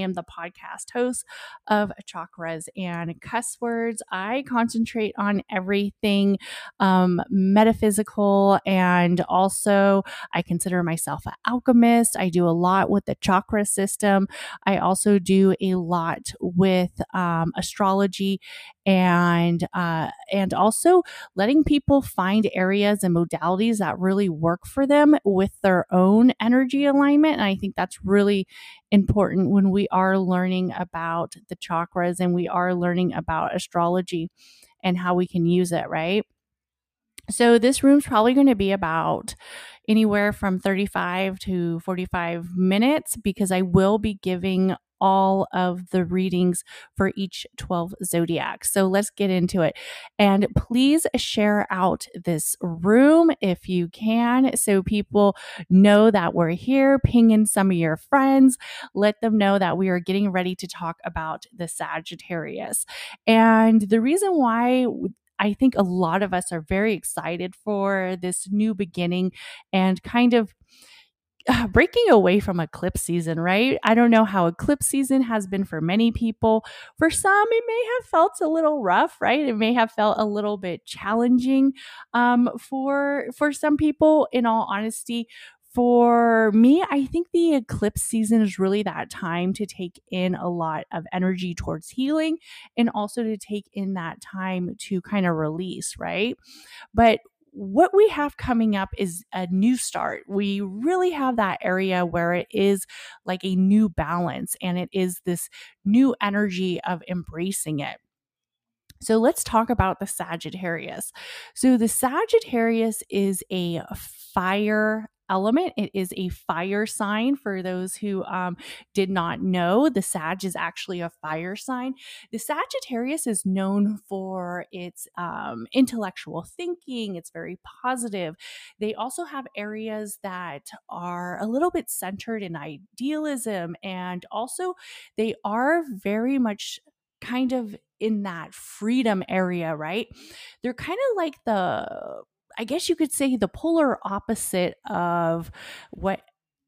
am the podcast host of Chakras and Cuss Words. I concentrate on everything um, metaphysical, and also I consider myself an alchemist. I do a lot with the chakra system. I also do a lot with um, astrology and uh, and also letting people find areas and modalities that really work for them with their own energy alignment. And I think that's really important when we are learning about the chakras and we are learning about astrology and how we can use it, right? So this room's probably going to be about anywhere from 35 to 45 minutes because I will be giving all of the readings for each 12 zodiacs. So let's get into it. And please share out this room if you can so people know that we're here. Ping in some of your friends. Let them know that we are getting ready to talk about the Sagittarius. And the reason why I think a lot of us are very excited for this new beginning and kind of breaking away from eclipse season, right? I don't know how eclipse season has been for many people. For some, it may have felt a little rough, right? It may have felt a little bit challenging um, for for some people. In all honesty, for me, I think the eclipse season is really that time to take in a lot of energy towards healing and also to take in that time to kind of release, right? But what we have coming up is a new start. We really have that area where it is like a new balance and it is this new energy of embracing it. So let's talk about the Sagittarius. So the Sagittarius is a fire element. It is a fire sign for those who um, did not know. The Sag is actually a fire sign. The Sagittarius is known for its um, intellectual thinking, it's very positive. They also have areas that are a little bit centered in idealism, and also they are very much kind of in that freedom area, right? They're kind of like the I guess you could say the polar opposite of what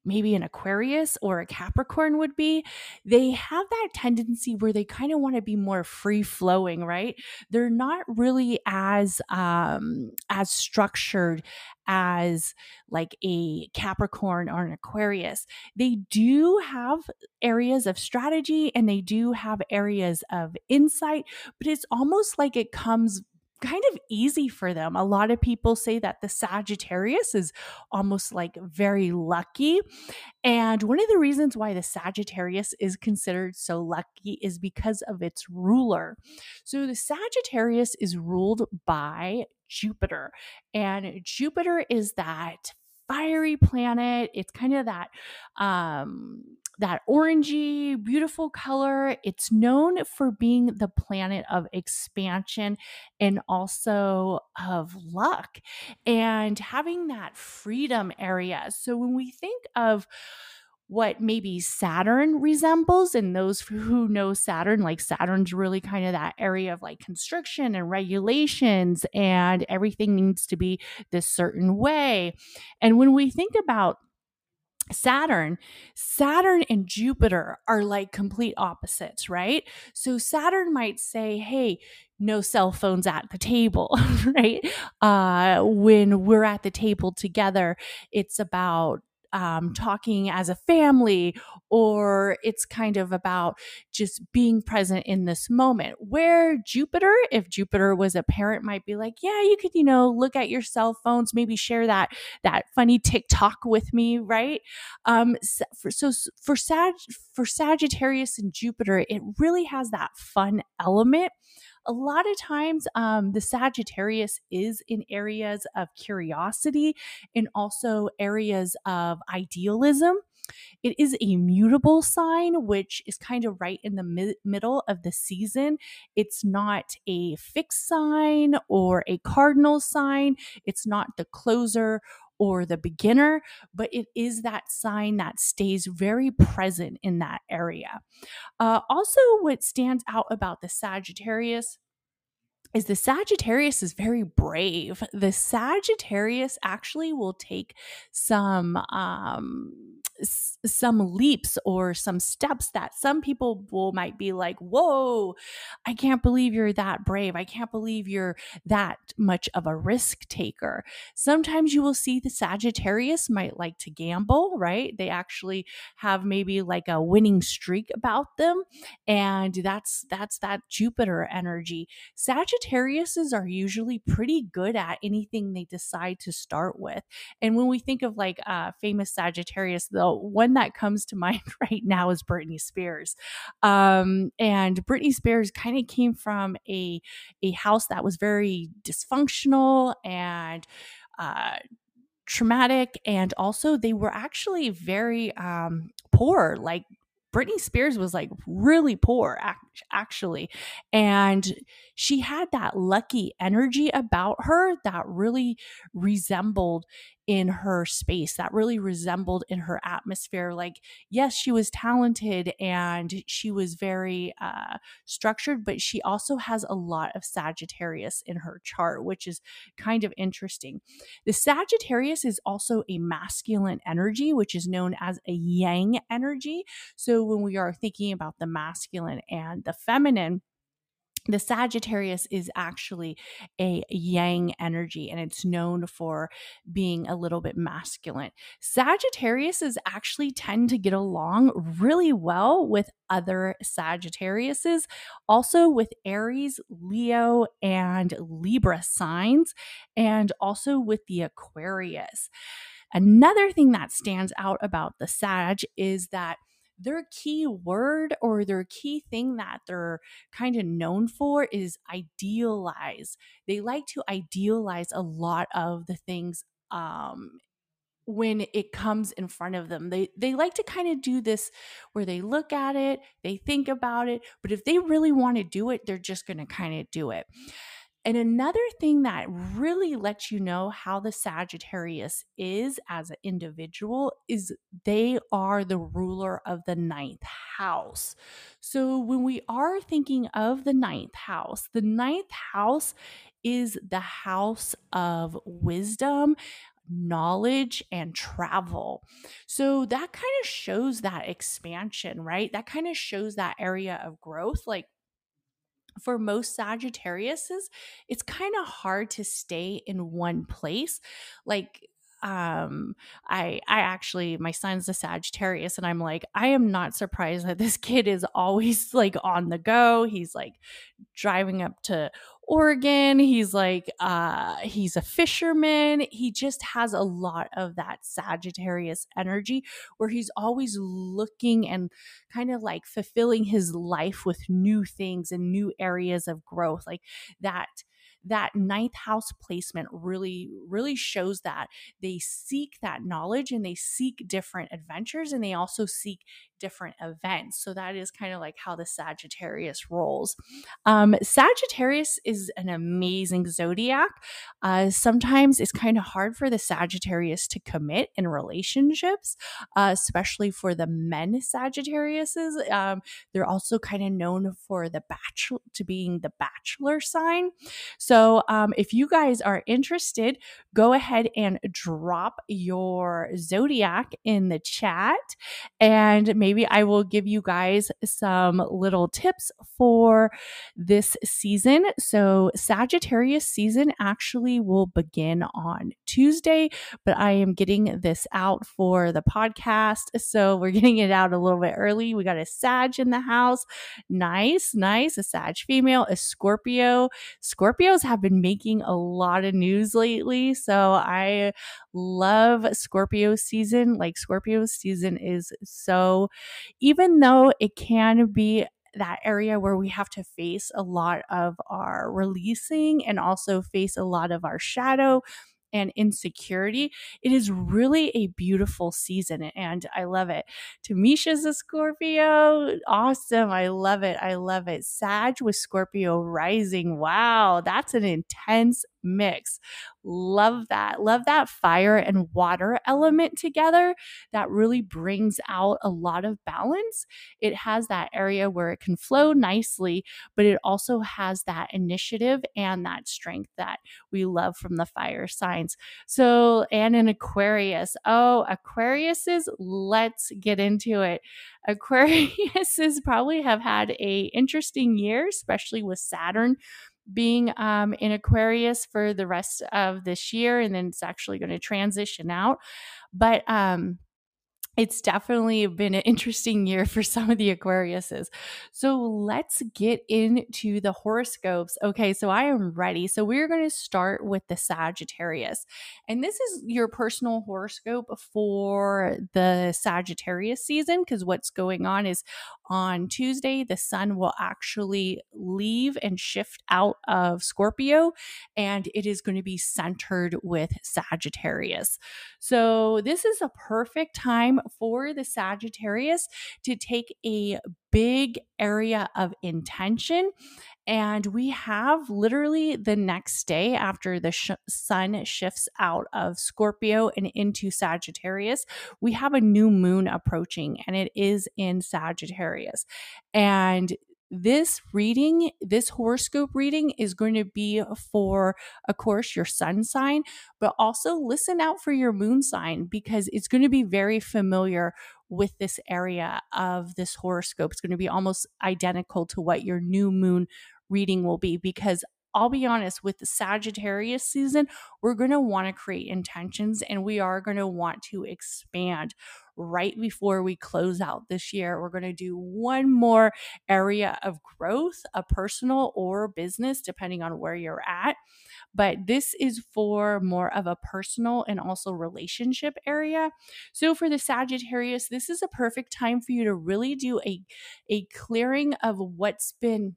maybe an Aquarius or a Capricorn would be, they have that tendency where they kind of want to be more free flowing, right? They're not really as um as structured as like a Capricorn or an Aquarius. They do have areas of strategy and they do have areas of insight, but it's almost like it comes kind of easy for them. A lot of people say that the Sagittarius is almost like very lucky. And one of the reasons why the Sagittarius is considered so lucky is because of its ruler. So the Sagittarius is ruled by Jupiter, and Jupiter is that fiery planet. It's kind of that um that orangey, beautiful color. It's known for being the planet of expansion and also of luck and having that freedom area. So when we think of what maybe Saturn resembles. And those who know Saturn, like Saturn's really kind of that area of like constriction and regulations, and everything needs to be this certain way. And when we think about Saturn, Saturn and Jupiter are like complete opposites, right? So Saturn might say, hey, no cell phones at the table, right? Uh, when we're at the table together, it's about um, talking as a family, or it's kind of about just being present in this moment. Where Jupiter, if Jupiter was a parent, might be like, yeah, you could, you know, look at your cell phones, maybe share that that funny TikTok with me, right? Um, so for Sag for Sagittarius and Jupiter, it really has that fun element a lot of times um, the Sagittarius is in areas of curiosity and also areas of idealism. It is a mutable sign, which is kind of right in the mi- middle of the season. It's not a fixed sign or a cardinal sign. It's not the closer or the beginner, but it is that sign that stays very present in that area. Uh, also, what stands out about the Sagittarius is the Sagittarius is very brave. The Sagittarius actually will take some um some leaps or some steps that some people will might be like, "Whoa, I can't believe you're that brave. I can't believe you're that much of a risk taker." Sometimes you will see the Sagittarius might like to gamble, right? They actually have maybe like a winning streak about them, and that's that's that Jupiter energy. Sagittariuses are usually pretty good at anything they decide to start with. And when we think of like uh famous Sagittarius, though one that comes to mind right now is Britney Spears. Um, and Britney Spears kind of came from a a house that was very dysfunctional and uh, traumatic, and also they were actually very um, poor. Like Britney Spears was like really poor actually and she had that lucky energy about her that really resembled in her space that really resembled in her atmosphere like yes she was talented and she was very uh, structured but she also has a lot of sagittarius in her chart which is kind of interesting. The sagittarius is also a masculine energy which is known as a yang energy. So when we are thinking about the masculine and the feminine the Sagittarius is actually a yang energy and it's known for being a little bit masculine. Sagittariuses actually tend to get along really well with other Sagittariuses, also with Aries, Leo, and Libra signs, and also with the Aquarius. Another thing that stands out about the Sag is that their key word or their key thing that they're kind of known for is idealize. They like to idealize a lot of the things um, when it comes in front of them. They they like to kind of do this where they look at it, they think about it, but if they really want to do it, they're just going to kind of do it. And another thing that really lets you know how the Sagittarius is as an individual is they are the ruler of the ninth house. So when we are thinking of the ninth house, the ninth house is the house of wisdom, knowledge and travel. So that kind of shows that expansion, right? That kind of shows that area of growth. Like for most Sagittariuses, it's kind of hard to stay in one place. Like um i i actually my son's a sagittarius and i'm like i am not surprised that this kid is always like on the go he's like driving up to Oregon. He's like, uh, he's a fisherman. He just has a lot of that Sagittarius energy where he's always looking and kind of like fulfilling his life with new things and new areas of growth. Like that that ninth house placement really, really shows that they seek that knowledge and they seek different adventures and they also seek different events. So that is kind of like how the Sagittarius rolls. Um, Sagittarius is an amazing zodiac. Uh, sometimes it's kind of hard for the Sagittarius to commit in relationships, uh, especially for the men Sagittariuses. Um, they're also kind of known for the bachelor to being the bachelor sign. So um, if you guys are interested, go ahead and drop your zodiac in the chat and maybe maybe I will give you guys some little tips for this season. So, Sagittarius season actually will begin on Tuesday, but I am getting this out for the podcast. So, we're getting it out a little bit early. We got a Sag in the house. Nice, nice. A Sag female, a Scorpio. Scorpios have been making a lot of news lately. So, I love Scorpio season. Like, Scorpio season is so, even though it can be that area where we have to face a lot of our releasing and also face a lot of our shadow and insecurity. It is really a beautiful season and I love it. Tamisha's a Scorpio. Awesome. I love it. I love it. Sag with Scorpio rising. Wow, that's an intense mix. Love that. Love that fire and water element together. That really brings out a lot of balance. It has that area where it can flow nicely, but it also has that initiative and that strength that we love from the fire signs. So, and an Aquarius. Oh, Aquariuses, let's get into it. Aquariuses probably have had a interesting year, especially with Saturn being um, in Aquarius for the rest of this year, and then it's actually going to transition out. But um, it's definitely been an interesting year for some of the Aquariuses. So let's get into the horoscopes. Okay, so I am ready. So we're going to start with the Sagittarius. And this is your personal horoscope for the Sagittarius season because what's going on is on Tuesday, the sun will actually leave and shift out of Scorpio, and it is going to be centered with Sagittarius. So, this is a perfect time for the Sagittarius to take a big area of intention. And we have literally the next day after the sh- sun shifts out of Scorpio and into Sagittarius, we have a new moon approaching, and it is in Sagittarius. And this reading, this horoscope reading is going to be for, of course, your sun sign, but also listen out for your moon sign because it's going to be very familiar with this area of this horoscope. It's going to be almost identical to what your new moon reading will be because I'll be honest, with the Sagittarius season, we're going to want to create intentions and we are going to want to expand right before we close out this year. We're going to do one more area of growth, a personal or business, depending on where you're at. But this is for more of a personal and also relationship area. So for the Sagittarius, this is a perfect time for you to really do a, a clearing of what's been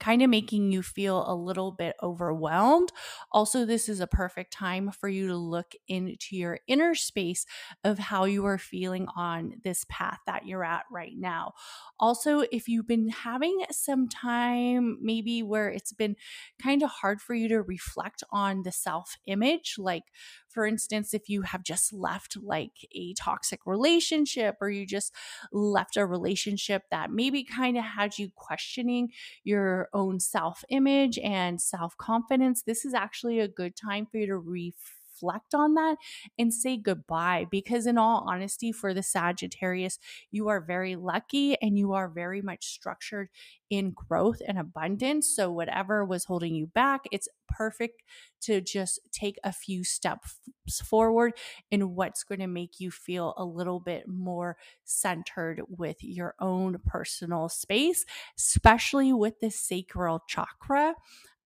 kind of making you feel a little bit overwhelmed. Also, this is a perfect time for you to look into your inner space of how you are feeling on this path that you're at right now. Also, if you've been having some time, maybe where it's been kind of hard for you to reflect on the self image, like for instance, if you have just left like a toxic relationship or you just left a relationship that maybe kind of had you questioning your own self image and self confidence, this is actually a good time for you to reflect reflect on that and say goodbye. Because, in all honesty, for the Sagittarius, you are very lucky and you are very much structured in growth and abundance. So, whatever was holding you back, it's perfect to just take a few steps forward in what's going to make you feel a little bit more centered with your own personal space, especially with the sacral chakra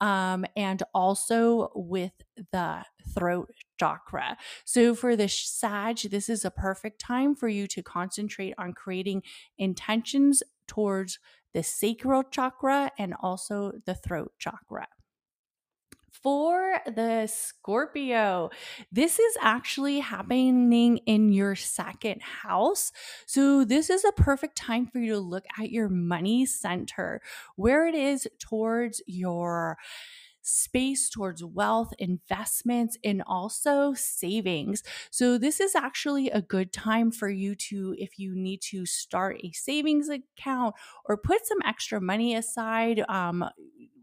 um, and also with the throat chakra. So, for the Sag, this is a perfect time for you to concentrate on creating intentions towards the sacral chakra and also the throat chakra for the Scorpio. This is actually happening in your second house. So, this is a perfect time for you to look at your money center, where it is towards your space towards wealth, investments, and also savings. So, this is actually a good time for you to, if you need to start a savings account or put some extra money aside. Um,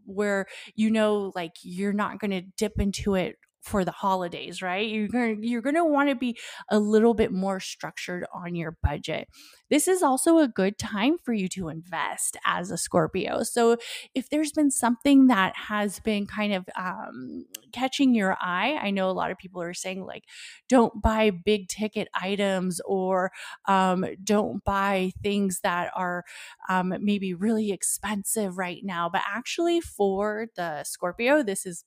where you know like you're not going to dip into it for the holidays, right? You're going to you're going to want to be a little bit more structured on your budget. This is also a good time for you to invest as a Scorpio. So if there's been something that has been kind of um, catching your eye, I know a lot of people are saying like, don't buy big ticket items or um, don't buy things that are um, maybe really expensive right now. But actually, for the Scorpio, this is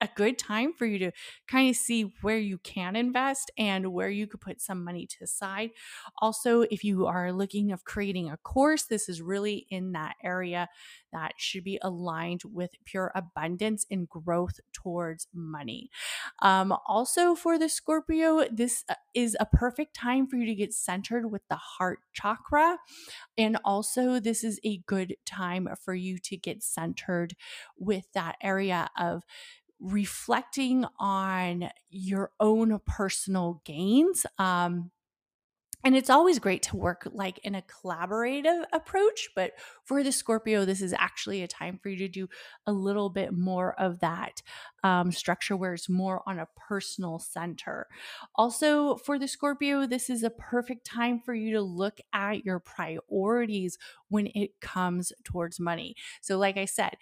a good time for you to kind of see where you can invest and where you could put some money to the side. Also, if you are looking of creating a course, this is really in that area that should be aligned with pure abundance and growth towards money. Um, also, for the Scorpio, this uh, is a perfect time for you to get centered with the heart chakra. And also, this is a good time for you to get centered with that area of reflecting on your own personal gains. Um, and it's always great to work like in a collaborative approach, but for the Scorpio, this is actually a time for you to do a little bit more of that um, structure where it's more on a personal center. Also, for the Scorpio, this is a perfect time for you to look at your priorities when it comes towards money. So, like I said,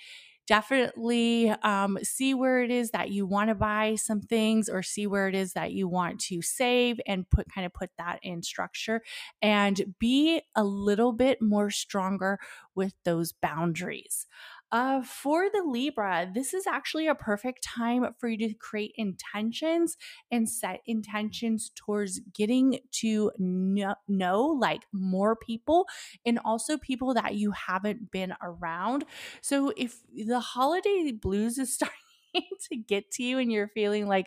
definitely um, see where it is that you want to buy some things or see where it is that you want to save and put kind of put that in structure and be a little bit more stronger with those boundaries. Uh, for the Libra, this is actually a perfect time for you to create intentions and set intentions towards getting to know, know like more people and also people that you haven't been around. So if the holiday blues is starting to get to you and you're feeling like,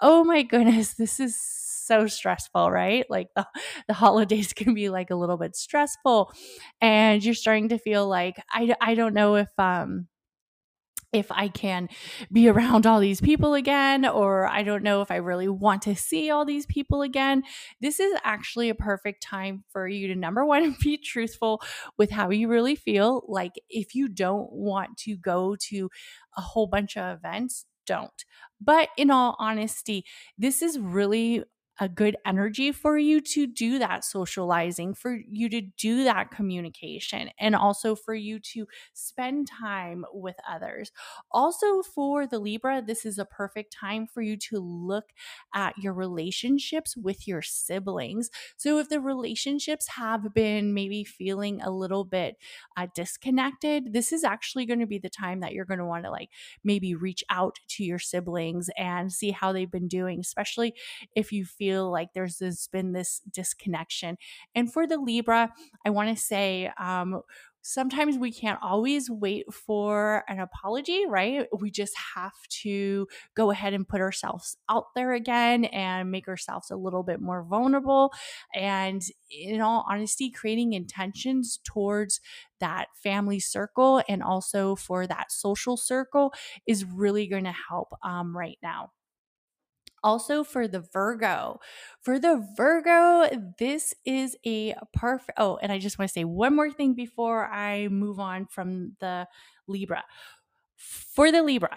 oh my goodness, this is so stressful, right? Like the, the holidays can be like a little bit stressful and you're starting to feel like, I, I don't know if, um, if I can be around all these people again, or I don't know if I really want to see all these people again. This is actually a perfect time for you to number one, be truthful with how you really feel. Like if you don't want to go to a whole bunch of events, don't. But in all honesty, this is really a good energy for you to do that socializing, for you to do that communication, and also for you to spend time with others. Also, for the Libra, this is a perfect time for you to look at your relationships with your siblings. So, if the relationships have been maybe feeling a little bit uh, disconnected, this is actually going to be the time that you're going to want to like maybe reach out to your siblings and see how they've been doing, especially if you feel feel like there's this, been this disconnection. And for the Libra, I want to say, um, sometimes we can't always wait for an apology, right? We just have to go ahead and put ourselves out there again and make ourselves a little bit more vulnerable. And in all honesty, creating intentions towards that family circle and also for that social circle is really going to help um, right now also for the Virgo. For the Virgo, this is a perfect. Oh, and I just want to say one more thing before I move on from the Libra. For the Libra,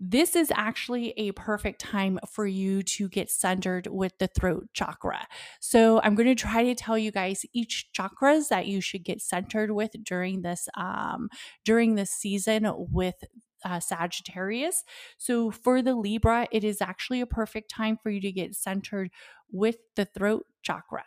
this is actually a perfect time for you to get centered with the throat chakra. So I'm going to try to tell you guys each chakras that you should get centered with during this um during this season with uh, Sagittarius. So for the Libra, it is actually a perfect time for you to get centered with the throat chakra.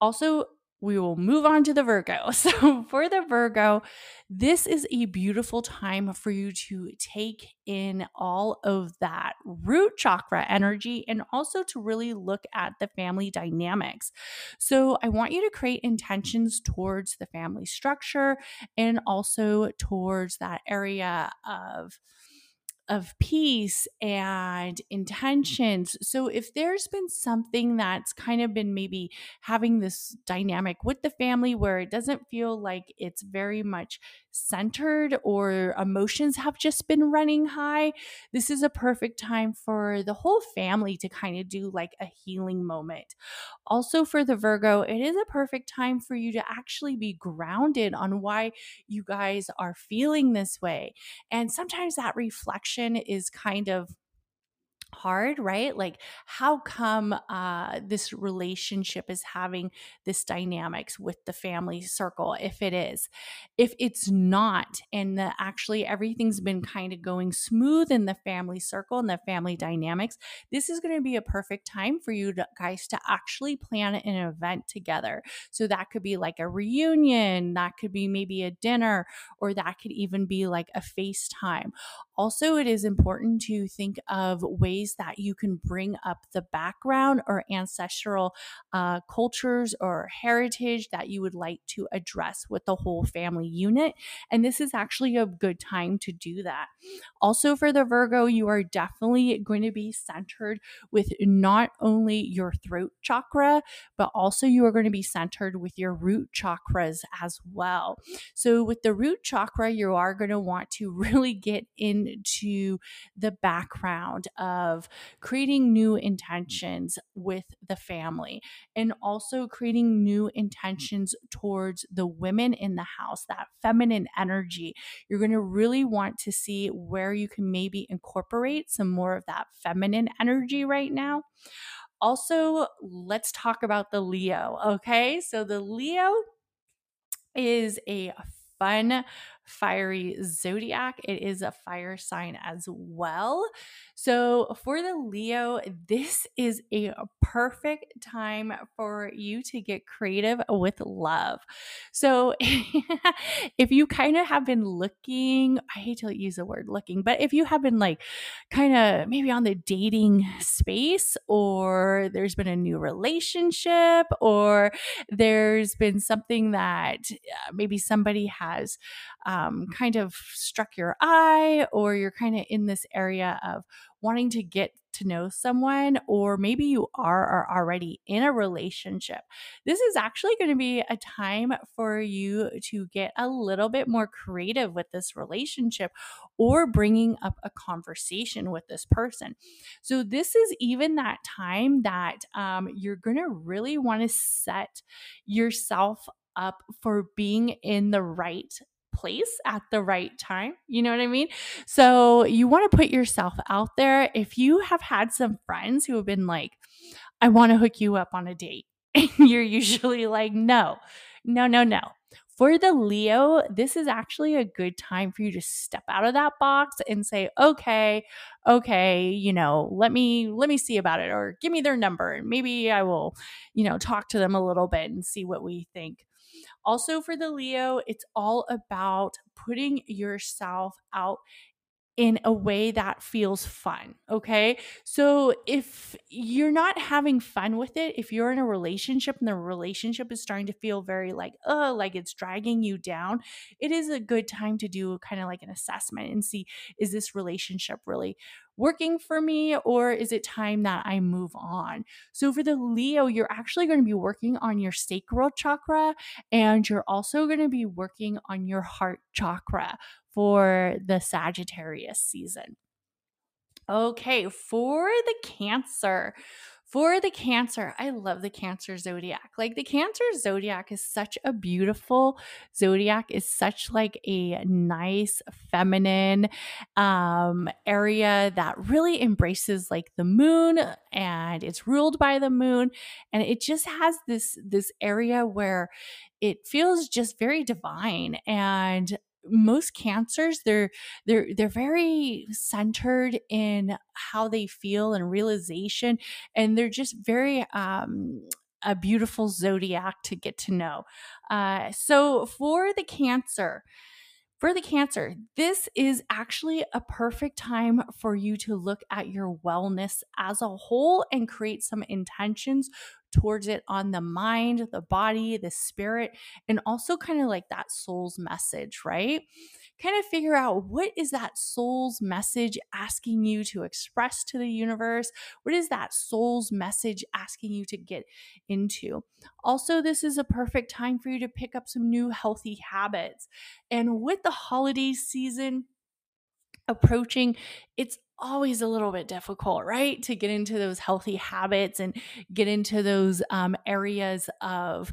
Also, we will move on to the Virgo. So, for the Virgo, this is a beautiful time for you to take in all of that root chakra energy and also to really look at the family dynamics. So, I want you to create intentions towards the family structure and also towards that area of of peace and intentions. So, if there's been something that's kind of been maybe having this dynamic with the family where it doesn't feel like it's very much centered or emotions have just been running high, this is a perfect time for the whole family to kind of do like a healing moment. Also, for the Virgo, it is a perfect time for you to actually be grounded on why you guys are feeling this way. And sometimes that reflection is kind of hard, right? Like, how come uh, this relationship is having this dynamics with the family circle? If it is, if it's not, and the, actually everything's been kind of going smooth in the family circle and the family dynamics, this is going to be a perfect time for you to, guys to actually plan an event together. So that could be like a reunion, that could be maybe a dinner, or that could even be like a FaceTime. Also, it is important to think of ways that you can bring up the background or ancestral uh, cultures or heritage that you would like to address with the whole family unit. And this is actually a good time to do that. Also, for the Virgo, you are definitely going to be centered with not only your throat chakra, but also you are going to be centered with your root chakras as well. So, with the root chakra, you are going to want to really get into the background of creating new intentions with the family and also creating new intentions towards the women in the house, that feminine energy. You're going to really want to see where you can maybe incorporate some more of that feminine energy right now. Also, let's talk about the Leo. Okay. So the Leo is a fun fiery zodiac. It is a fire sign as well. So, for the Leo, this is a perfect time for you to get creative with love. So, if you kind of have been looking, I hate to use the word looking, but if you have been like kind of maybe on the dating space, or there's been a new relationship, or there's been something that uh, maybe somebody has um, kind of struck your eye, or you're kind of in this area of wanting to get to know someone, or maybe you are, already in a relationship, this is actually going to be a time for you to get a little bit more creative with this relationship or bringing up a conversation with this person. So, this is even that time that um, you're going to really want to set yourself up for being in the right place at the right time. You know what I mean? So you want to put yourself out there. If you have had some friends who have been like, I want to hook you up on a date, and you're usually like, no, no, no, no. For the Leo, this is actually a good time for you to step out of that box and say, okay, okay, you know, let me let me see about it or give me their number and maybe I will, you know, talk to them a little bit and see what we think. Also, for the Leo, it's all about putting yourself out in a way that feels fun. Okay. So if you're not having fun with it, if you're in a relationship and the relationship is starting to feel very like, oh, like it's dragging you down, it is a good time to do kind of like an assessment and see is this relationship really working for me or is it time that I move on? So for the Leo, you're actually going to be working on your sacral chakra and you're also going to be working on your heart chakra for the Sagittarius season. Okay, for the Cancer. For the Cancer, I love the Cancer zodiac. Like the Cancer zodiac is such a beautiful zodiac, is such like a nice feminine um area that really embraces like the moon and it's ruled by the moon and it just has this this area where it feels just very divine and most cancers they're they're they're very centered in how they feel and realization and they're just very um a beautiful zodiac to get to know. Uh so for the cancer for the cancer, this is actually a perfect time for you to look at your wellness as a whole and create some intentions towards it on the mind, the body, the spirit, and also kind of like that soul's message, right? Kind of figure out what is that soul's message asking you to express to the universe? What is that soul's message asking you to get into? Also, this is a perfect time for you to pick up some new healthy habits. And with the holiday season, approaching, it's always a little bit difficult, right? To get into those healthy habits and get into those um, areas of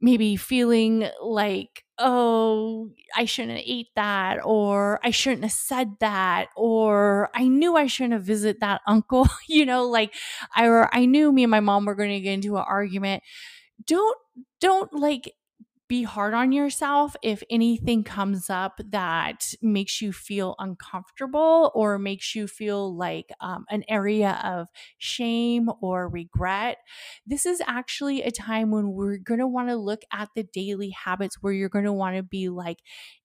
maybe feeling like, oh, I shouldn't have ate that, or I shouldn't have said that, or I knew I shouldn't have visited that uncle, you know, like I I knew me and my mom were going to get into an argument. Don't don't like be hard on yourself if anything comes up that makes you feel uncomfortable or makes you feel like um, an area of shame or regret. This is actually a time when we're going to want to look at the daily habits where you're going to want to be like,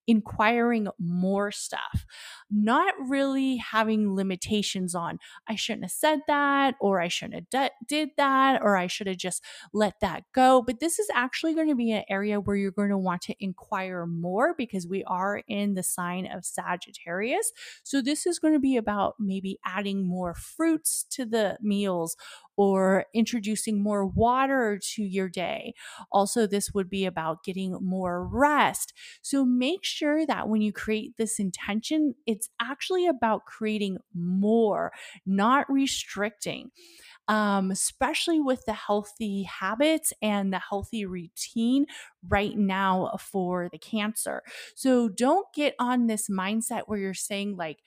inquiring more stuff, not really having limitations on, I shouldn't have said that, or I shouldn't have d- did that, or I should have just let that go. But this is actually going to be an area where you're going to want to inquire more because we are in the sign of Sagittarius. So this is going to be about maybe adding more fruits to the meals or introducing more water to your day. Also, this would be about getting more rest. So make sure that when you create this intention, it's actually about creating more, not restricting um, especially with the healthy habits and the healthy routine right now for the cancer. So don't get on this mindset where you're saying, like,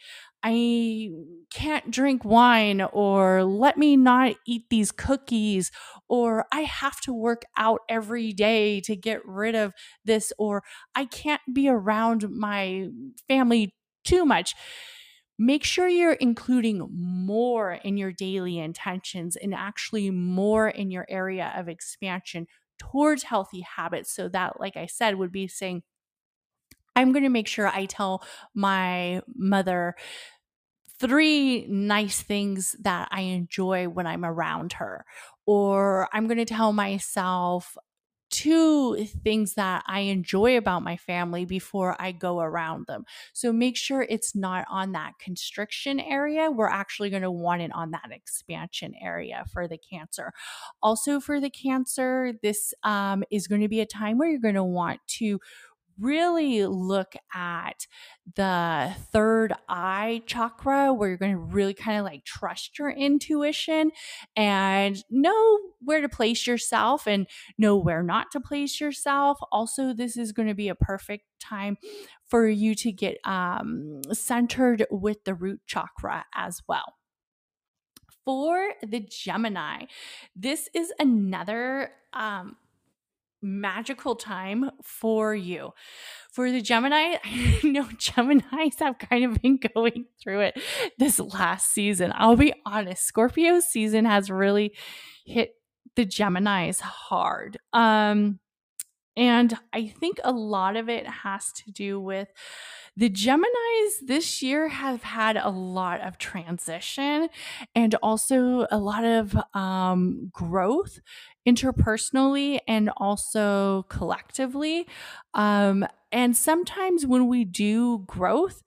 I can't drink wine, or let me not eat these cookies, or I have to work out every day to get rid of this, or I can't be around my family too much make sure you're including more in your daily intentions and actually more in your area of expansion towards healthy habits. So, that, like I said, would be saying, I'm going to make sure I tell my mother three nice things that I enjoy when I'm around her. Or I'm going to tell myself two things that I enjoy about my family before I go around them. So make sure it's not on that constriction area. We're actually going to want it on that expansion area for the cancer. Also, for the cancer, this um, is going to be a time where you're going to want to really look at the third eye chakra where you're going to really kind of like trust your intuition and know where to place yourself and know where not to place yourself. Also, this is going to be a perfect time for you to get um, centered with the root chakra as well for the Gemini, this is another um, magical time for you. For the Gemini, I know Geminis have kind of been going through it this last season. I'll be honest, Scorpio season has really hit the Geminis hard. Um and I think a lot of it has to do with the Geminis this year have had a lot of transition and also a lot of um, growth interpersonally and also collectively. Um, and sometimes when we do growth,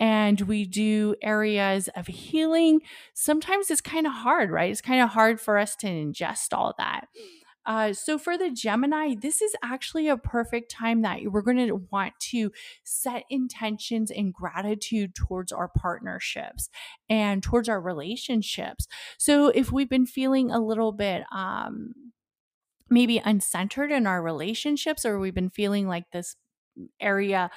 and we do areas of healing, sometimes it's kind of hard, right? It's kind of hard for us to ingest all that. Uh, so for the Gemini, this is actually a perfect time that we're going to want to set intentions and gratitude towards our partnerships and towards our relationships. So if we've been feeling a little bit, um, maybe uncentered in our relationships, or we've been feeling like this area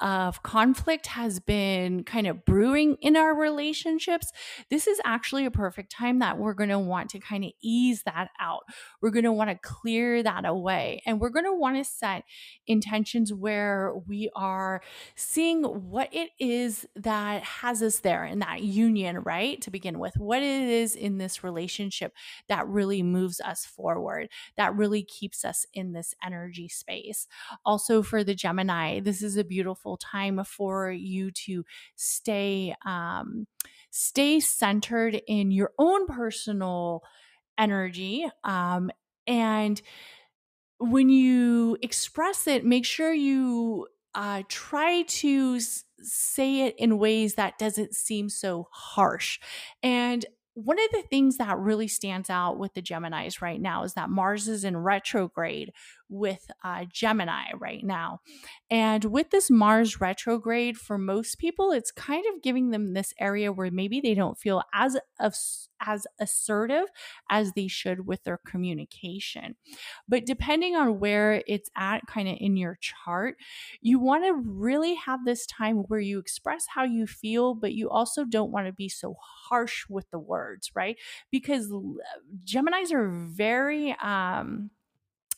of conflict has been kind of brewing in our relationships, this is actually a perfect time that we're going to want to kind of ease that out. We're going to want to clear that away. And we're going to want to set intentions where we are seeing what it is that has us there in that union, right? To begin with, what it is in this relationship that really moves us forward, that really keeps us in this energy space. Also, for the Gemini, this is a beautiful time for you to stay um, stay centered in your own personal energy um, and when you express it make sure you uh, try to s- say it in ways that doesn't seem so harsh. And one of the things that really stands out with the Geminis right now is that Mars is in retrograde, with uh, Gemini right now. And with this Mars retrograde, for most people, it's kind of giving them this area where maybe they don't feel as as assertive as they should with their communication. But depending on where it's at, kind of in your chart, you want to really have this time where you express how you feel, but you also don't want to be so harsh with the words, right? Because Geminis are very, um,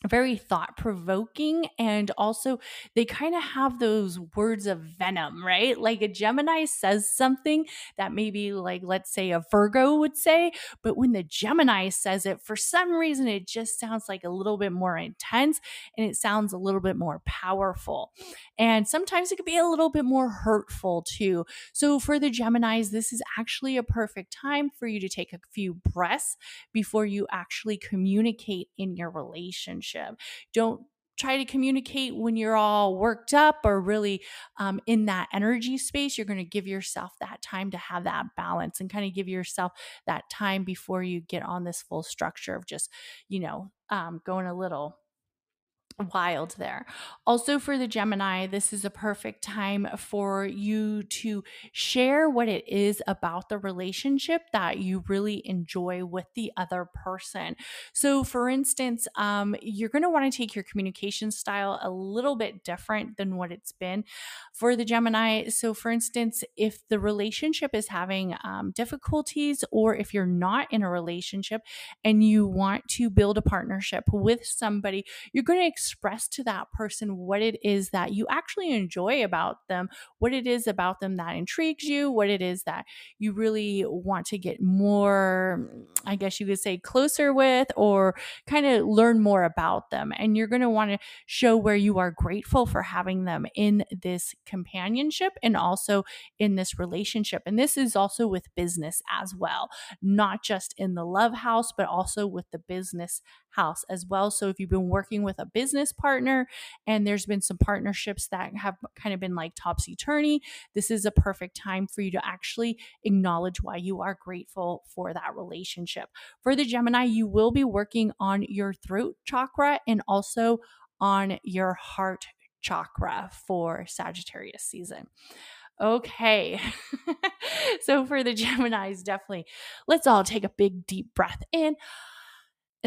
very thought provoking and also they kind of have those words of venom right? Like a gemini says something that maybe like let's say a virgo would say but when the gemini says it for some reason it just sounds like a little bit more intense and it sounds a little bit more powerful. And sometimes it could be a little bit more hurtful too. So for the geminis this is actually a perfect time for you to take a few breaths before you actually communicate in your relationship relationship. Don't try to communicate when you're all worked up or really um, in that energy space. You're going to give yourself that time to have that balance and kind of give yourself that time before you get on this full structure of just, you know, um, going a little wild there. Also, for the Gemini, this is a perfect time for you to share what it is about the relationship that you really enjoy with the other person. So, for instance, um, you're going to want to take your communication style a little bit different than what it's been for the Gemini. So, for instance, if the relationship is having um, difficulties, or if you're not in a relationship and you want to build a partnership with somebody, you're going to express to that person what it is that you actually enjoy about them, what it is about them that intrigues you, what it is that you really want to get more, I guess you could say, closer with, or kind of learn more about them. And you're going to want to show where you are grateful for having them in this companionship and also in this relationship. And this is also with business as well, not just in the love house, but also with the business house as well. So if you've been working with a business partner and there's been some partnerships that have kind of been like topsy turvy, this is a perfect time for you to actually acknowledge why you are grateful for that relationship. For the Gemini, you will be working on your throat chakra and also on your heart chakra for Sagittarius season. Okay. so for the Geminis, definitely let's all take a big deep breath in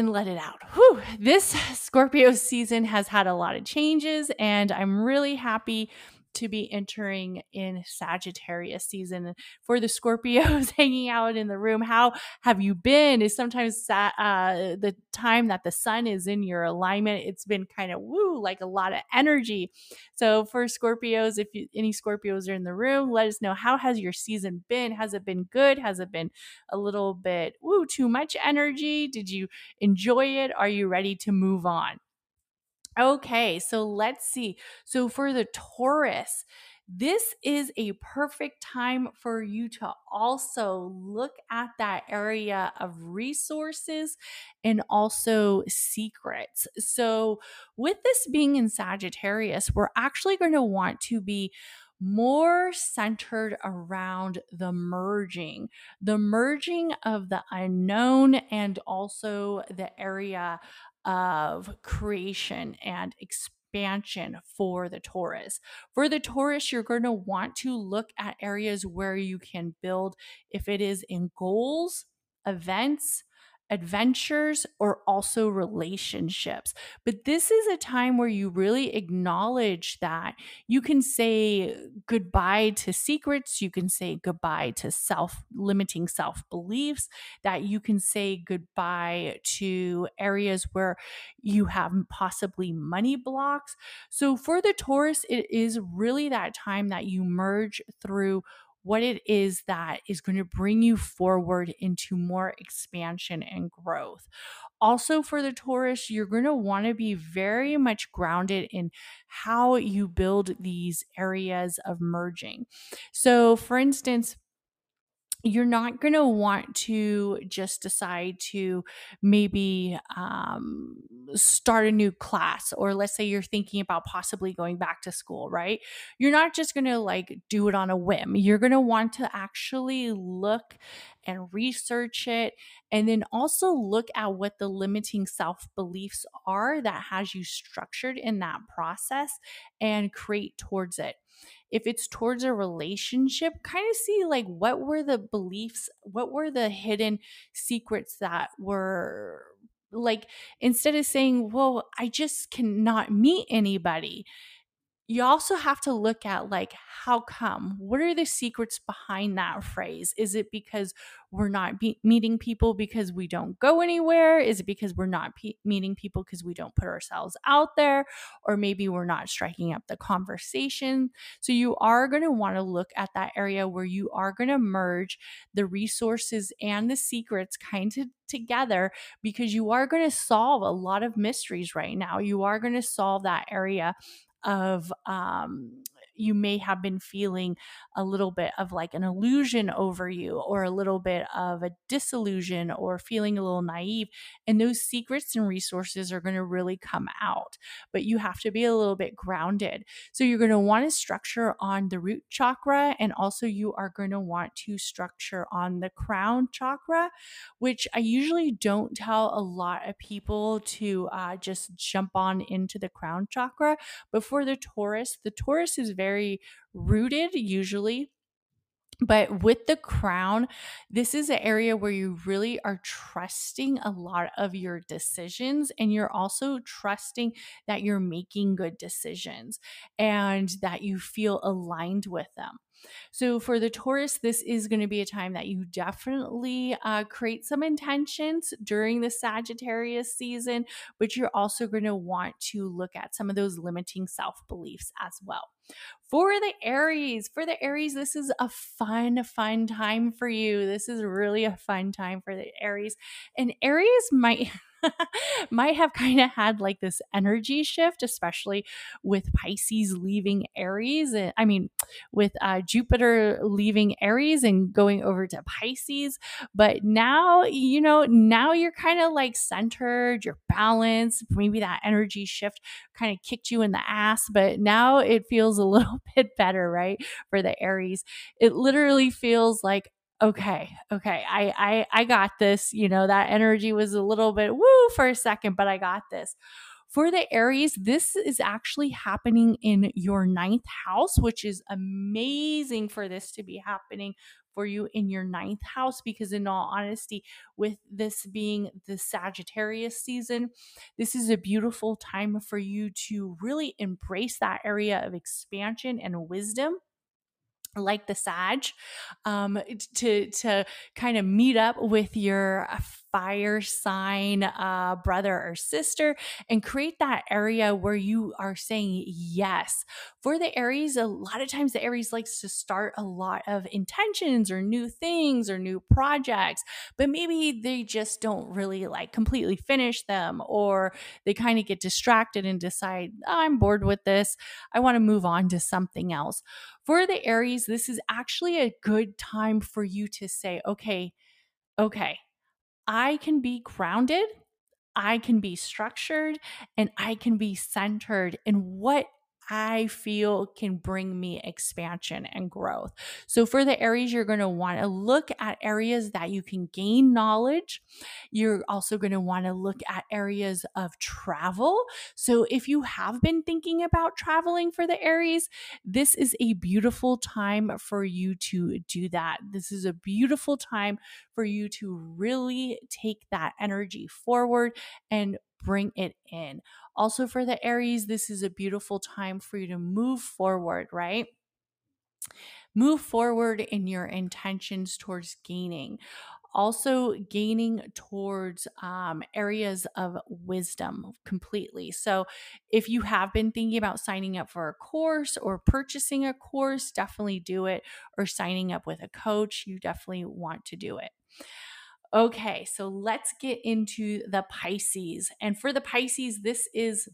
and let it out. Whew. This Scorpio season has had a lot of changes, and I'm really happy to be entering in Sagittarius season. For the Scorpios hanging out in the room, how have you been? Is sometimes uh, the time that the sun is in your alignment, it's been kind of woo, like a lot of energy. So for Scorpios, if you, any Scorpios are in the room, let us know how has your season been? Has it been good? Has it been a little bit woo, too much energy? Did you enjoy it? Are you ready to move on? Okay, so let's see. So for the Taurus, this is a perfect time for you to also look at that area of resources and also secrets. So, with this being in Sagittarius, we're actually going to want to be more centered around the merging, the merging of the unknown and also the area of creation and expansion for the Taurus. For the Taurus, you're going to want to look at areas where you can build, if it is in goals, events, adventures, or also relationships. But this is a time where you really acknowledge that you can say goodbye to secrets, you can say goodbye to self limiting self beliefs, that you can say goodbye to areas where you have possibly money blocks. So for the Taurus, it is really that time that you merge through what it is that is going to bring you forward into more expansion and growth. Also, for the Taurus, you're going to want to be very much grounded in how you build these areas of merging. So, for instance, you're not going to want to just decide to maybe um, start a new class or let's say you're thinking about possibly going back to school right you're not just going to like do it on a whim you're going to want to actually look and research it. And then also look at what the limiting self beliefs are that has you structured in that process and create towards it if it's towards a relationship kind of see like what were the beliefs what were the hidden secrets that were like instead of saying well i just cannot meet anybody you also have to look at like how come? What are the secrets behind that phrase? Is it because we're not be- meeting people because we don't go anywhere? Is it because we're not pe- meeting people because we don't put ourselves out there? Or maybe we're not striking up the conversation? So you are going to want to look at that area where you are going to merge the resources and the secrets kind of together because you are going to solve a lot of mysteries right now. You are going to solve that area of um, you may have been feeling a little bit of like an illusion over you or a little bit of a disillusion or feeling a little naive. And those secrets and resources are going to really come out, but you have to be a little bit grounded. So you're going to want to structure on the root chakra and also you are going to want to structure on the crown chakra, which I usually don't tell a lot of people to uh, just jump on into the crown chakra. But for the Taurus, the Taurus is very rooted usually but with the crown, this is an area where you really are trusting a lot of your decisions, and you're also trusting that you're making good decisions and that you feel aligned with them. So, for the Taurus, this is going to be a time that you definitely uh, create some intentions during the Sagittarius season, but you're also going to want to look at some of those limiting self beliefs as well. For the Aries, for the Aries, this is a fun, fun time for you. This is really a fun time for the Aries. And Aries might. might have kind of had like this energy shift, especially with Pisces leaving Aries. I mean, with uh, Jupiter leaving Aries and going over to Pisces. But now, you know, now you're kind of like centered, you're balanced. Maybe that energy shift kind of kicked you in the ass, but now it feels a little bit better, right? For the Aries. It literally feels like, okay, okay, I, I, I got this. You know, that energy was a little bit woo for a second, but I got this. For the Aries, this is actually happening in your ninth house, which is amazing for this to be happening for you in your ninth house because, in all honesty, with this being the Sagittarius season, this is a beautiful time for you to really embrace that area of expansion and wisdom like the Sag, um, to to kind of meet up with your fire sign uh, brother or sister and create that area where you are saying yes. For the Aries, a lot of times the Aries likes to start a lot of intentions or new things or new projects, but maybe they just don't really like completely finish them or they kind of get distracted and decide, oh, I'm bored with this. I want to move on to something else. For the Aries, this is actually a good time for you to say, okay, okay, I can be grounded, I can be structured, and I can be centered in what I feel can bring me expansion and growth. So, for the Aries, you're going to want to look at areas that you can gain knowledge. You're also going to want to look at areas of travel. So, if you have been thinking about traveling for the Aries, this is a beautiful time for you to do that. This is a beautiful time for you to really take that energy forward and bring it in. Also, for the Aries, this is a beautiful time for you to move forward, right? Move forward in your intentions towards gaining also gaining towards um, areas of wisdom completely. So, if you have been thinking about signing up for a course or purchasing a course, definitely do it, or signing up with a coach, you definitely want to do it. Okay, so let's get into the Pisces. And for the Pisces, this is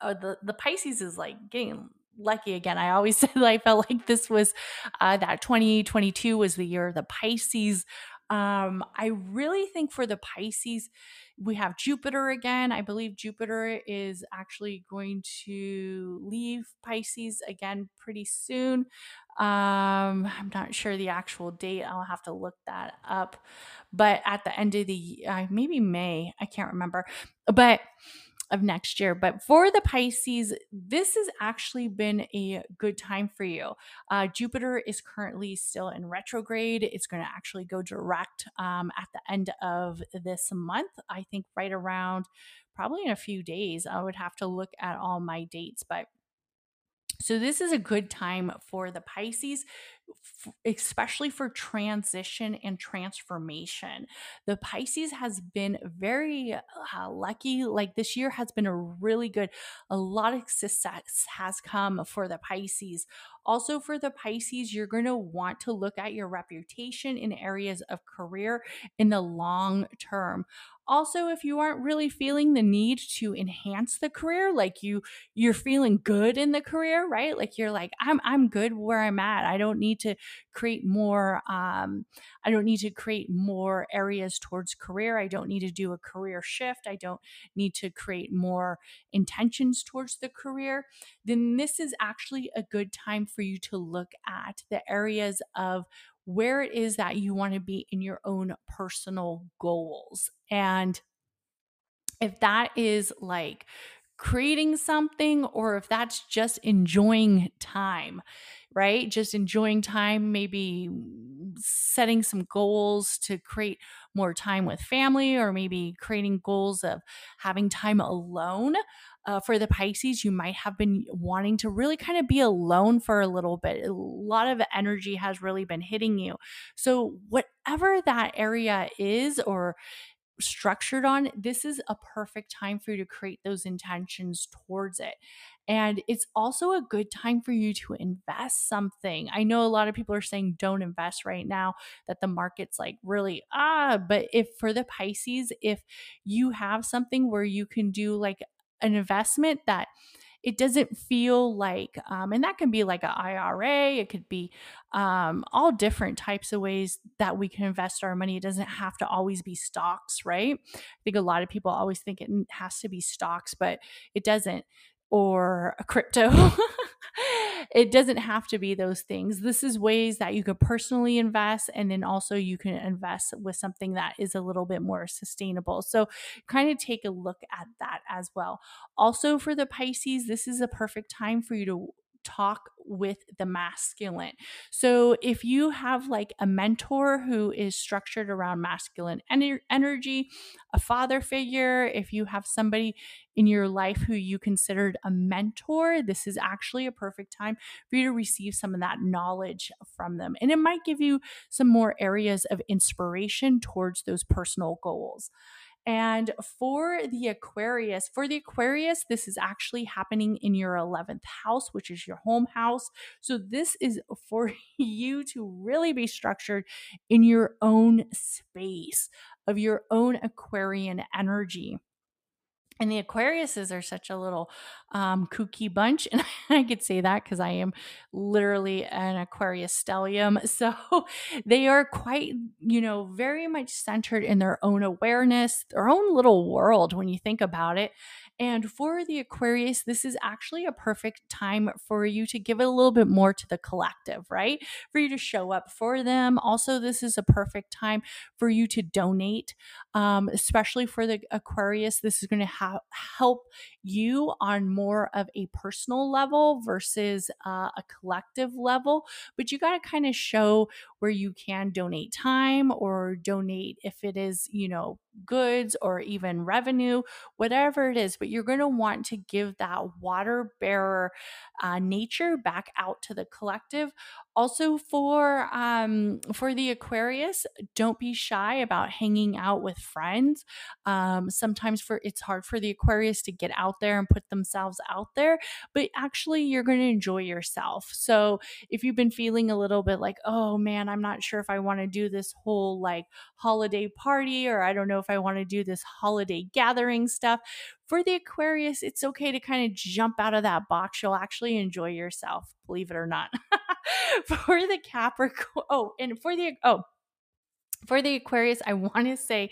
uh, the the Pisces is like getting lucky again. I always said I felt like this was uh, that 2022 was the year of the Pisces. Um, I really think for the Pisces, we have Jupiter again. I believe Jupiter is actually going to leave Pisces again pretty soon. Um, I'm not sure the actual date. I'll have to look that up. But at the end of the uh, maybe May, I can't remember. But of next year. But for the Pisces, this has actually been a good time for you. Uh, Jupiter is currently still in retrograde. It's going to actually go direct um, at the end of this month. I think right around probably in a few days. I would have to look at all my dates, but so, this is a good time for the Pisces, especially for transition and transformation. The Pisces has been very uh, lucky. Like this year has been a really good, a lot of success has come for the Pisces. Also, for the Pisces, you're going to want to look at your reputation in areas of career in the long term also if you aren't really feeling the need to enhance the career like you you're feeling good in the career right? Like you're like i'm i'm good where i'm at. I don't need to create more um i don't need to create more areas towards career. I don't need to do a career shift. I don't need to create more intentions towards the career. Then this is actually a good time for you to look at the areas of where it is that you want to be in your own personal goals. And if that is like creating something or if that's just enjoying time, right? Just enjoying time, maybe setting some goals to create more time with family or maybe creating goals of having time alone uh, for the Pisces, you might have been wanting to really kind of be alone for a little bit. A lot of energy has really been hitting you. So, whatever that area is or structured on, this is a perfect time for you to create those intentions towards it. And it's also a good time for you to invest something. I know a lot of people are saying don't invest right now, that the market's like really, ah, but if for the Pisces, if you have something where you can do like an investment that it doesn't feel like um, and that can be like an ira it could be um, all different types of ways that we can invest our money. It doesn't have to always be stocks right? I think a lot of people always think it has to be stocks but it doesn't or a crypto it doesn't have to be those things. This is ways that you could personally invest, and then also you can invest with something that is a little bit more sustainable. So, kind of take a look at that as well. Also, for the Pisces, this is a perfect time for you to talk with the masculine. So if you have like a mentor who is structured around masculine ener- energy, a father figure, if you have somebody in your life who you considered a mentor, this is actually a perfect time for you to receive some of that knowledge from them. And it might give you some more areas of inspiration towards those personal goals. And for the Aquarius, for the Aquarius, this is actually happening in your 11th house, which is your home house. So this is for you to really be structured in your own space of your own Aquarian energy. And the Aquariuses are such a little um, kooky bunch. And I could say that because I am literally an Aquarius stellium. So they are quite, you know, very much centered in their own awareness, their own little world when you think about it. And for the Aquarius, this is actually a perfect time for you to give a little bit more to the collective, right? For you to show up for them. Also, this is a perfect time for you to donate, um, especially for the Aquarius. This is going to ha- help you on more of a personal level versus uh, a collective level. But you got to kind of show where you can donate time or donate if it is, you know, goods or even revenue, whatever it is. But you're going to want to give that water bearer uh, nature back out to the collective. Also, for um, for the Aquarius, don't be shy about hanging out with friends. Um, sometimes for it's hard for the Aquarius to get out there and put themselves out there, but actually you're going to enjoy yourself. So if you've been feeling a little bit like, oh man, I'm not sure if I want to do this whole like holiday party or I don't know if I want to do this holiday gathering stuff, for the Aquarius, it's okay to kind of jump out of that box. You'll actually enjoy yourself, believe it or not. for the Capricorn, oh, and for the, oh, for the Aquarius, I want to say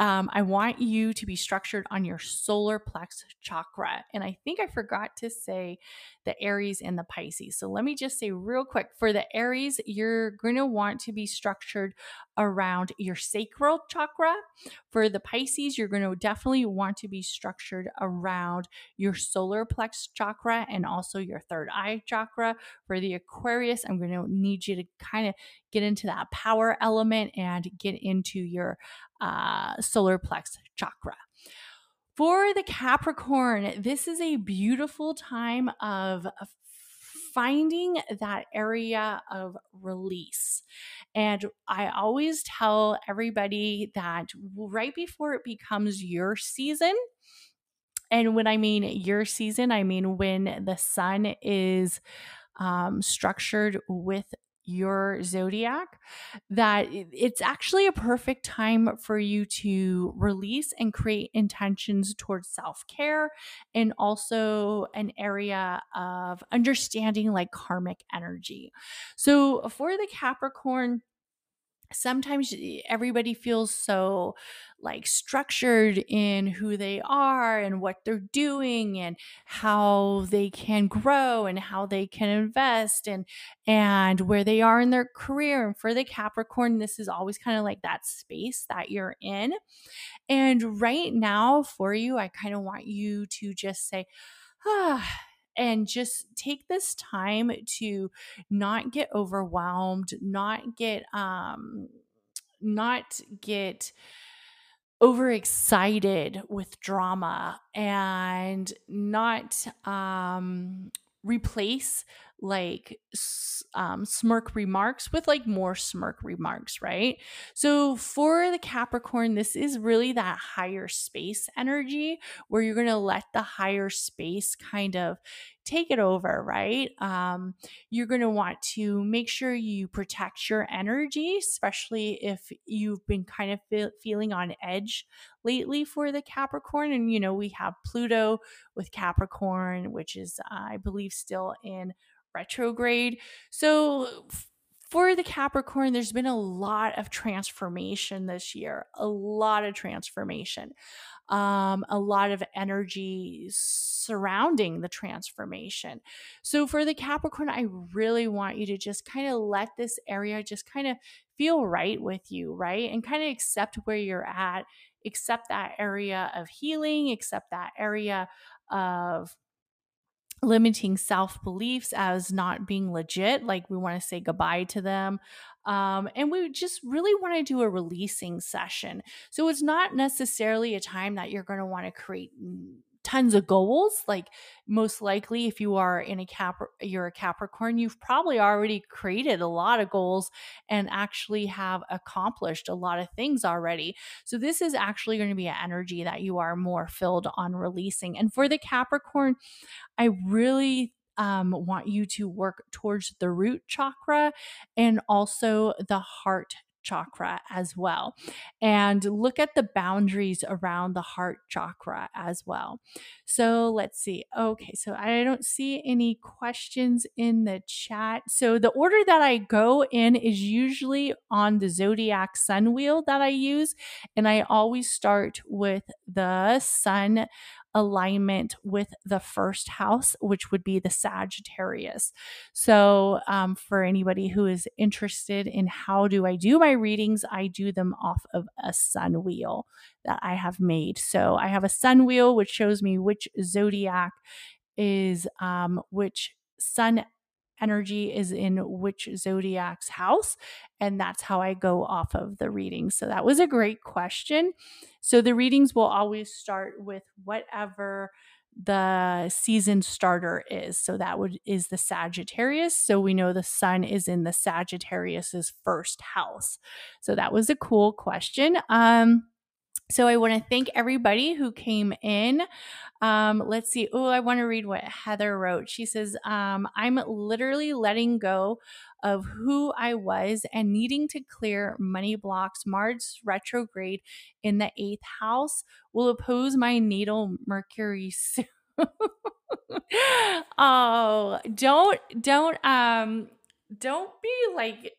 um, I want you to be structured on your solar plex chakra. And I think I forgot to say the Aries and the Pisces. So let me just say real quick for the Aries, you're going to want to be structured around your sacral chakra. For the Pisces, you're going to definitely want to be structured around your solar plex chakra and also your third eye chakra. For the Aquarius, I'm going to need you to kind of get into that power element and get into your uh, solar plex chakra. For the Capricorn, this is a beautiful time of finding that area of release. And I always tell everybody that right before it becomes your season, and when I mean your season, I mean when the sun is um, structured with your zodiac that it's actually a perfect time for you to release and create intentions towards self-care and also an area of understanding like karmic energy. So for the Capricorn sometimes everybody feels so like structured in who they are and what they're doing and how they can grow and how they can invest and and where they are in their career. And for the capricorn this is always kind of like that space that you're in. And right now for you i kind of want you to just say ah and just take this time to not get overwhelmed, not get um not get overexcited with drama and not um replace like um, smirk remarks with like more smirk remarks, right? So for the Capricorn, this is really that higher space energy where you're going to let the higher space kind of take it over, right? Um, you're going to want to make sure you protect your energy, especially if you've been kind of feel, feeling on edge lately for the Capricorn. And, you know, we have Pluto with Capricorn, which is, uh, I believe, still in retrograde. So, for the Capricorn, there's been a lot of transformation this year, a lot of transformation, um, a lot of energy surrounding the transformation. So, for the Capricorn, I really want you to just kind of let this area just kind of feel right with you, right? And kind of accept where you're at, accept that area of healing, accept that area of limiting self beliefs as not being legit. Like we want to say goodbye to them. Um, and we just really want to do a releasing session. So it's not necessarily a time that you're going to want to create tons of goals like most likely if you are in a cap you're a capricorn you've probably already created a lot of goals and actually have accomplished a lot of things already. So this is actually going to be an energy that you are more filled on releasing. And for the capricorn i really um, want you to work towards the root chakra and also the heart chakra as well. And look at the boundaries around the heart chakra as well. So let's see. Okay, so I don't see any questions in the chat. So the order that I go in is usually on the zodiac sun wheel that I use. And I always start with the sun alignment with the first house, which would be the Sagittarius. So, um, for anybody who is interested in how do I do my readings, I do them off of a sun wheel that I have made. So, I have a sun wheel which shows me which zodiac is um, which sun energy is in which zodiac's house. And that's how I go off of the readings. So that was a great question. So the readings will always start with whatever the season starter is. So that would is the Sagittarius. So we know the sun is in the Sagittarius's first house. So that was a cool question. Um so I want to thank everybody who came in. Um, let's see. Oh, I want to read what Heather wrote. She says, um, I'm literally letting go of who I was and needing to clear money blocks. Mars retrograde in the eighth house will oppose my natal Mercury soon. oh, don't, don't, um, don't be like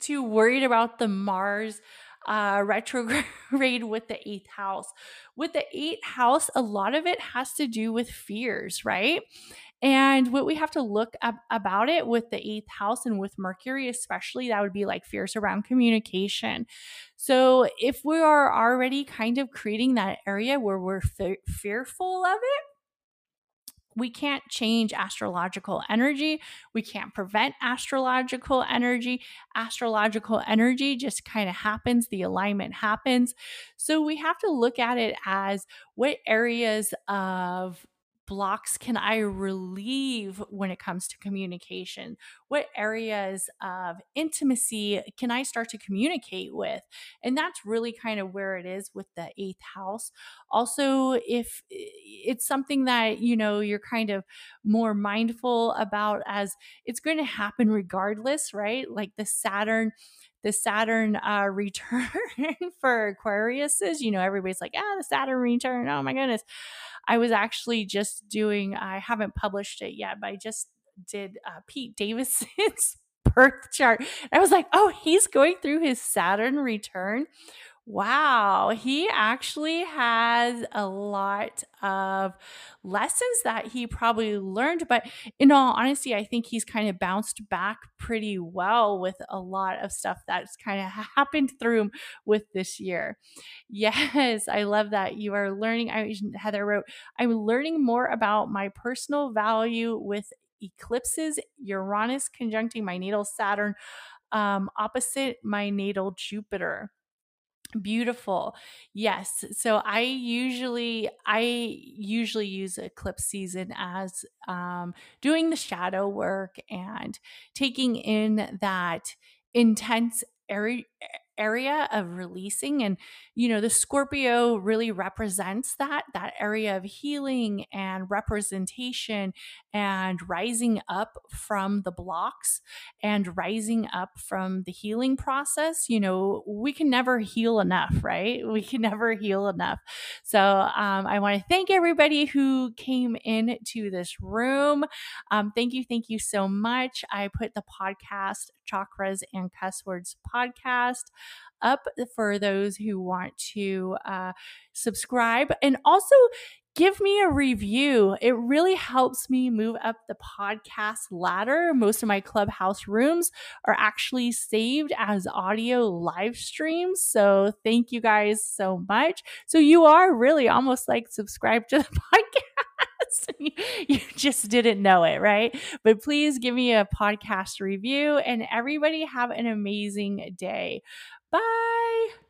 too worried about the Mars uh, retrograde with the eighth house. With the eighth house, a lot of it has to do with fears, right? And what we have to look up about it with the eighth house and with Mercury, especially, that would be like fears around communication. So if we are already kind of creating that area where we're fe- fearful of it, we can't change astrological energy. We can't prevent astrological energy. Astrological energy just kind of happens, the alignment happens. So we have to look at it as what areas of blocks can I relieve when it comes to communication? What areas of intimacy can I start to communicate with? And that's really kind of where it is with the eighth house. Also, if it's something that, you know, you're kind of more mindful about as it's going to happen regardless, right? Like the Saturn the Saturn uh, return for Aquariuses. You know, everybody's like, ah, the Saturn return. Oh my goodness. I was actually just doing, I haven't published it yet, but I just did uh, Pete Davidson's birth chart. I was like, oh, he's going through his Saturn return Wow, he actually has a lot of lessons that he probably learned. But in all honesty, I think he's kind of bounced back pretty well with a lot of stuff that's kind of happened through him with this year. Yes, I love that you are learning. I Heather wrote, I'm learning more about my personal value with eclipses, Uranus conjuncting my natal Saturn, um, opposite my natal Jupiter. Beautiful. Yes. So I usually I usually use eclipse season as um doing the shadow work and taking in that intense area of releasing and you know the scorpio really represents that that area of healing and representation and rising up from the blocks and rising up from the healing process you know we can never heal enough right? We can never heal enough. So um, i want to thank everybody who came into this room. Um, thank you thank you so much. I put the podcast chakras and cuss words podcast up for those who want to uh, subscribe and also give me a review. It really helps me move up the podcast ladder. Most of my clubhouse rooms are actually saved as audio live streams. So thank you guys so much. So you are really almost like subscribed to the podcast. you just didn't know it, right? But please give me a podcast review and everybody have an amazing day. Bye.